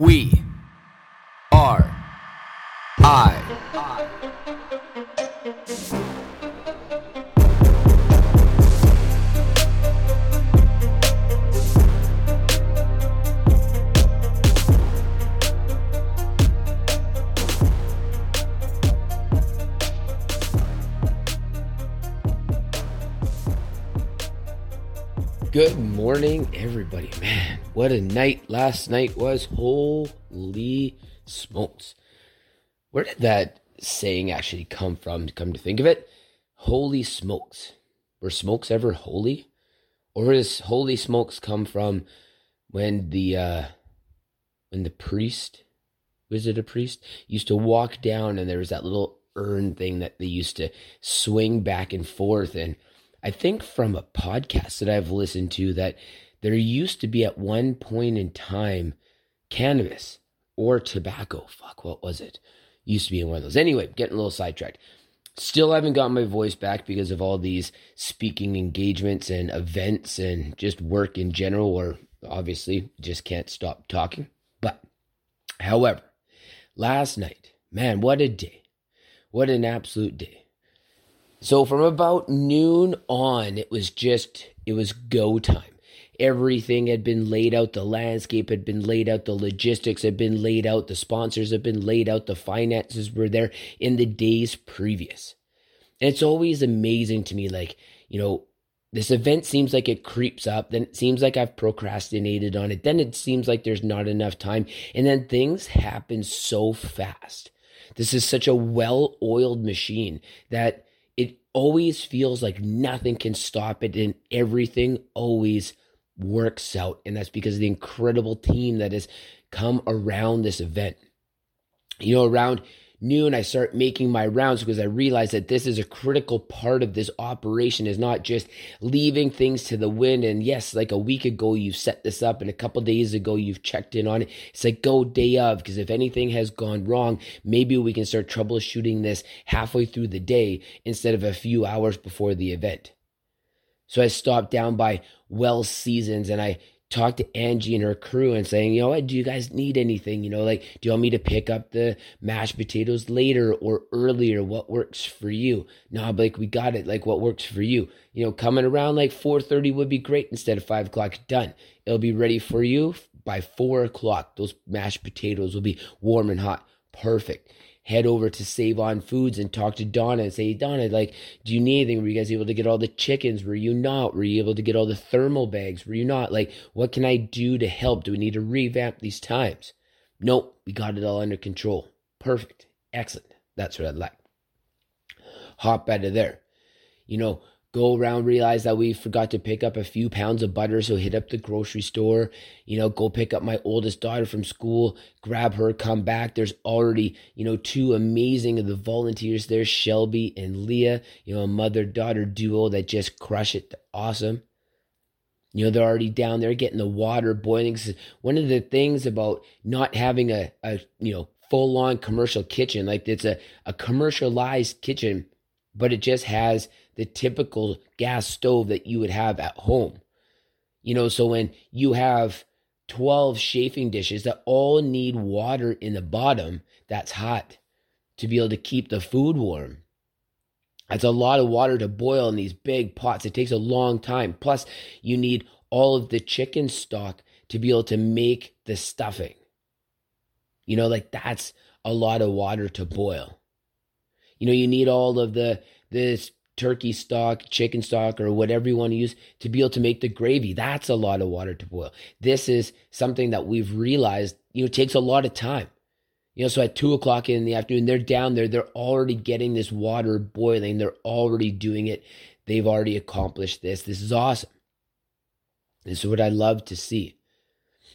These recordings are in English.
We are I. Good morning, everybody. Man, what a night last night was. Holy smokes. Where did that saying actually come from, to come to think of it? Holy smokes. Were smokes ever holy? Or does holy smokes come from when the uh when the priest was it a priest? Used to walk down and there was that little urn thing that they used to swing back and forth and I think from a podcast that I've listened to that there used to be at one point in time cannabis or tobacco. Fuck, what was it? Used to be in one of those. Anyway, getting a little sidetracked. Still haven't got my voice back because of all these speaking engagements and events and just work in general, or obviously just can't stop talking. But, however, last night, man, what a day. What an absolute day. So from about noon on, it was just, it was go time. Everything had been laid out. The landscape had been laid out. The logistics had been laid out. The sponsors had been laid out. The finances were there in the days previous. And it's always amazing to me, like, you know, this event seems like it creeps up. Then it seems like I've procrastinated on it. Then it seems like there's not enough time. And then things happen so fast. This is such a well oiled machine that always feels like nothing can stop it and everything always works out. And that's because of the incredible team that has come around this event. You know, around noon, I start making my rounds because I realize that this is a critical part of this operation is not just leaving things to the wind. And yes, like a week ago, you've set this up and a couple days ago, you've checked in on it. It's like go day of, because if anything has gone wrong, maybe we can start troubleshooting this halfway through the day instead of a few hours before the event. So I stopped down by Well Seasoned and I talk to Angie and her crew and saying, you know what, do you guys need anything? You know, like, do you want me to pick up the mashed potatoes later or earlier? What works for you? No, but like, we got it. Like, what works for you? You know, coming around like 4.30 would be great instead of 5 o'clock. Done. It'll be ready for you by 4 o'clock. Those mashed potatoes will be warm and hot. Perfect head over to Save On Foods and talk to Donna and say, Donna, like, do you need anything? Were you guys able to get all the chickens? Were you not? Were you able to get all the thermal bags? Were you not? Like, what can I do to help? Do we need to revamp these times? Nope, we got it all under control. Perfect. Excellent. That's what I'd like. Hop out of there. You know, go around, realize that we forgot to pick up a few pounds of butter. So hit up the grocery store, you know, go pick up my oldest daughter from school, grab her, come back. There's already, you know, two amazing of the volunteers there, Shelby and Leah, you know, a mother daughter duo that just crush it. Awesome. You know, they're already down there getting the water boiling. One of the things about not having a, a you know, full on commercial kitchen, like it's a, a commercialized kitchen, but it just has the typical gas stove that you would have at home. You know, so when you have 12 chafing dishes that all need water in the bottom that's hot to be able to keep the food warm. That's a lot of water to boil in these big pots. It takes a long time. Plus, you need all of the chicken stock to be able to make the stuffing. You know, like that's a lot of water to boil. You know, you need all of the this turkey stock, chicken stock, or whatever you want to use to be able to make the gravy. That's a lot of water to boil. This is something that we've realized, you know, takes a lot of time. You know, so at two o'clock in the afternoon, they're down there, they're already getting this water boiling, they're already doing it. They've already accomplished this. This is awesome. This is what I love to see.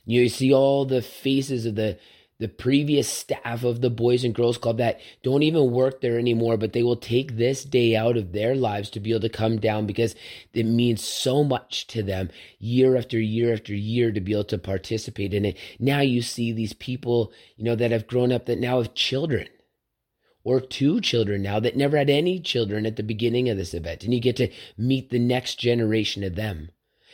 You see all the faces of the the previous staff of the Boys and Girls Club that don't even work there anymore, but they will take this day out of their lives to be able to come down because it means so much to them year after year after year to be able to participate in it. Now you see these people, you know, that have grown up that now have children or two children now that never had any children at the beginning of this event. And you get to meet the next generation of them.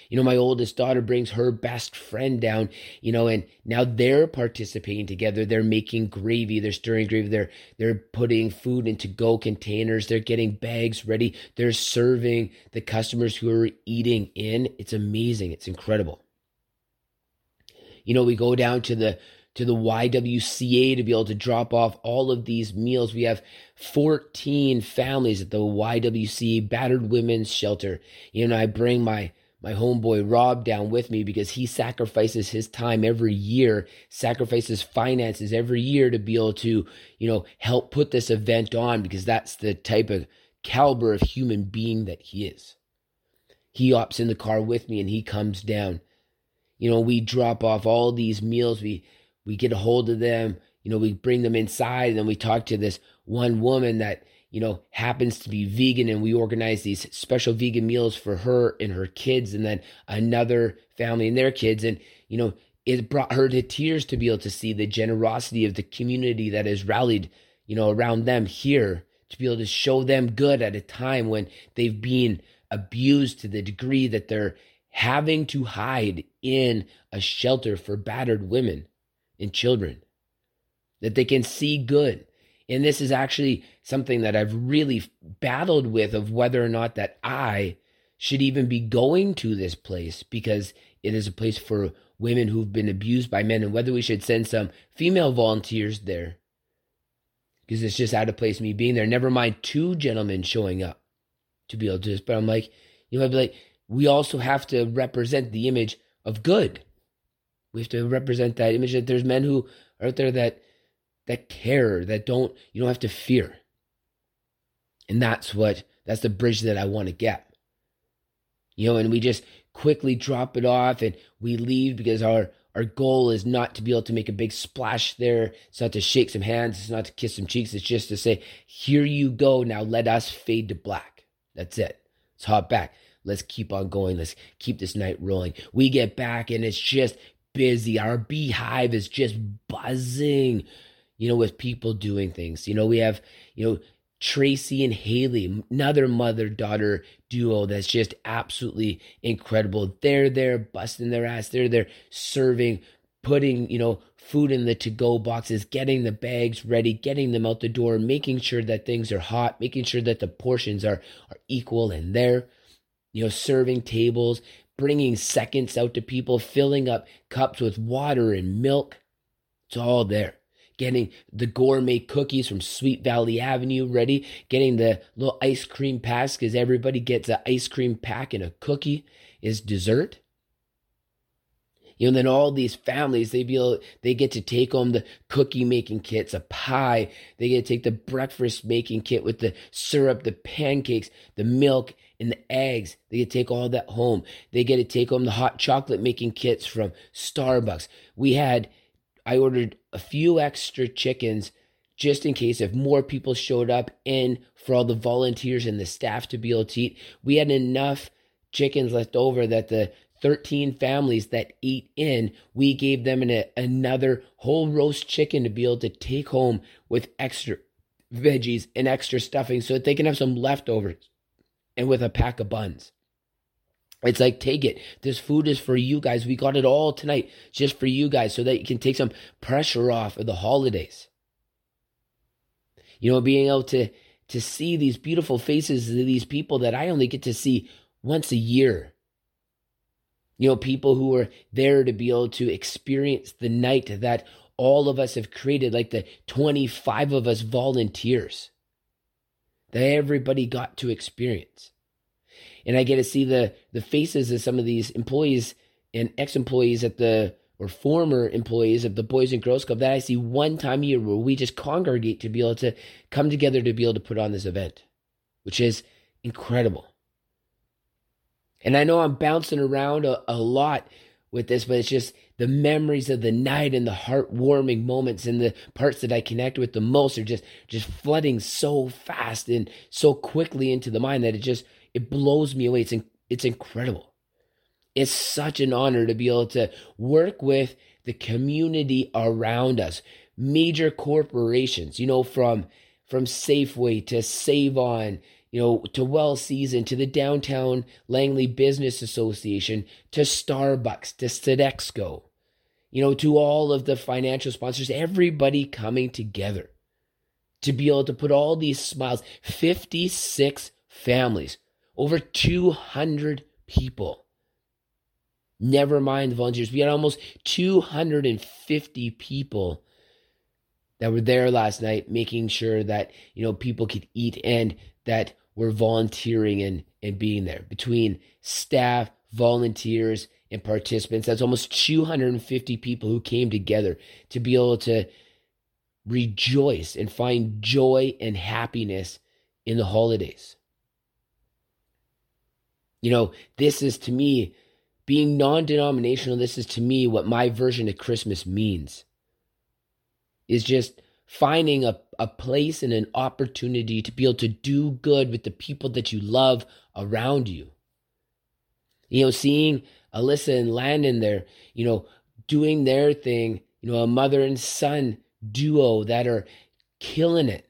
You know, my oldest daughter brings her best friend down, you know, and now they're participating together. They're making gravy, they're stirring gravy, they're they're putting food into go containers, they're getting bags ready, they're serving the customers who are eating in. It's amazing. It's incredible. You know, we go down to the to the YWCA to be able to drop off all of these meals. We have 14 families at the YWCA Battered Women's Shelter. You know, I bring my my homeboy Rob down with me because he sacrifices his time every year, sacrifices finances every year to be able to, you know, help put this event on because that's the type of caliber of human being that he is. He opts in the car with me and he comes down. You know, we drop off all these meals. We we get a hold of them, you know, we bring them inside and then we talk to this one woman that, you know, happens to be vegan and we organize these special vegan meals for her and her kids and then another family and their kids. And, you know, it brought her to tears to be able to see the generosity of the community that has rallied, you know, around them here to be able to show them good at a time when they've been abused to the degree that they're having to hide in a shelter for battered women and children, that they can see good. And this is actually something that I've really battled with of whether or not that I should even be going to this place because it is a place for women who've been abused by men and whether we should send some female volunteers there because it's just out of place me being there. Never mind two gentlemen showing up to be able to do this. But I'm like, you know, I'd be like, we also have to represent the image of good. We have to represent that image that there's men who are out there that that care, that don't you don't have to fear. And that's what that's the bridge that I want to get. You know, and we just quickly drop it off and we leave because our our goal is not to be able to make a big splash there. It's not to shake some hands. It's not to kiss some cheeks. It's just to say, here you go. Now let us fade to black. That's it. Let's hop back. Let's keep on going. Let's keep this night rolling. We get back and it's just busy. Our beehive is just buzzing, you know, with people doing things. You know, we have, you know, Tracy and Haley, another mother daughter duo that's just absolutely incredible. They're there busting their ass. They're there serving, putting, you know, food in the to go boxes, getting the bags ready, getting them out the door, making sure that things are hot, making sure that the portions are, are equal and there, you know, serving tables, bringing seconds out to people, filling up cups with water and milk. It's all there. Getting the gourmet cookies from Sweet Valley Avenue ready, getting the little ice cream packs because everybody gets an ice cream pack and a cookie is dessert. You know, then all these families, they feel they get to take home the cookie making kits, a pie. They get to take the breakfast making kit with the syrup, the pancakes, the milk, and the eggs. They get to take all that home. They get to take home the hot chocolate making kits from Starbucks. We had, I ordered a few extra chickens just in case if more people showed up and for all the volunteers and the staff to be able to eat. We had enough chickens left over that the 13 families that ate in, we gave them an, another whole roast chicken to be able to take home with extra veggies and extra stuffing so that they can have some leftovers and with a pack of buns. It's like, take it. This food is for you guys. We got it all tonight just for you guys so that you can take some pressure off of the holidays. You know, being able to to see these beautiful faces of these people that I only get to see once a year you know, people who are there to be able to experience the night that all of us have created, like the 25 of us volunteers that everybody got to experience. And I get to see the the faces of some of these employees and ex-employees at the or former employees of the Boys and Girls Club that I see one time a year where we just congregate to be able to come together to be able to put on this event, which is incredible. And I know I'm bouncing around a, a lot with this, but it's just the memories of the night and the heartwarming moments and the parts that I connect with the most are just just flooding so fast and so quickly into the mind that it just it blows me away. It's it's incredible. It's such an honor to be able to work with the community around us, major corporations, you know, from from Safeway to Save On, you know, to Well Seasoned, to the Downtown Langley Business Association, to Starbucks, to Sodexo, you know, to all of the financial sponsors, everybody coming together to be able to put all these smiles, 56 families, over 200 people. Never mind the volunteers. We had almost 250 people that were there last night, making sure that, you know, people could eat and that were volunteering and, and being there between staff, volunteers, and participants. That's almost 250 people who came together to be able to rejoice and find joy and happiness in the holidays. You know, this is to me, being non denominational, this is to me what my version of Christmas means. Is just finding a, a place and an opportunity to be able to do good with the people that you love around you. You know, seeing Alyssa and Landon there, you know, doing their thing, you know, a mother and son duo that are killing it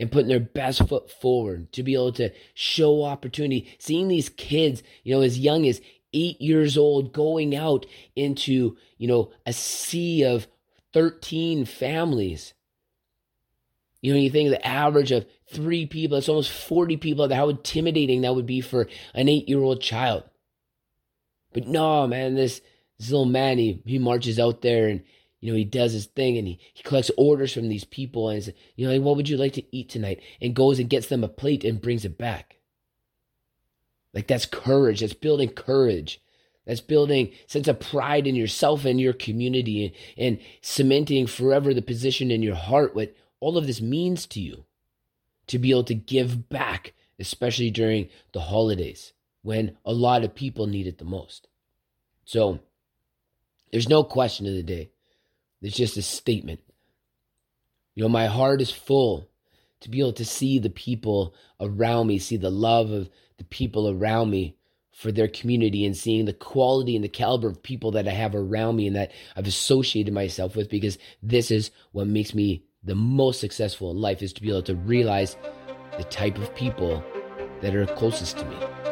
and putting their best foot forward to be able to show opportunity. Seeing these kids, you know, as young as eight years old going out into, you know, a sea of 13 families. You know, you think the average of three people, it's almost 40 people, how intimidating that would be for an eight year old child. But no, man, this, this little man, he, he marches out there and you know, he does his thing and he, he collects orders from these people and says, you know, what would you like to eat tonight? And goes and gets them a plate and brings it back. Like that's courage. That's building courage. That's building sense of pride in yourself and your community and, and cementing forever the position in your heart what all of this means to you. To be able to give back, especially during the holidays when a lot of people need it the most. So there's no question of the day it's just a statement. You know, my heart is full to be able to see the people around me, see the love of the people around me for their community and seeing the quality and the caliber of people that I have around me and that I've associated myself with because this is what makes me the most successful in life is to be able to realize the type of people that are closest to me.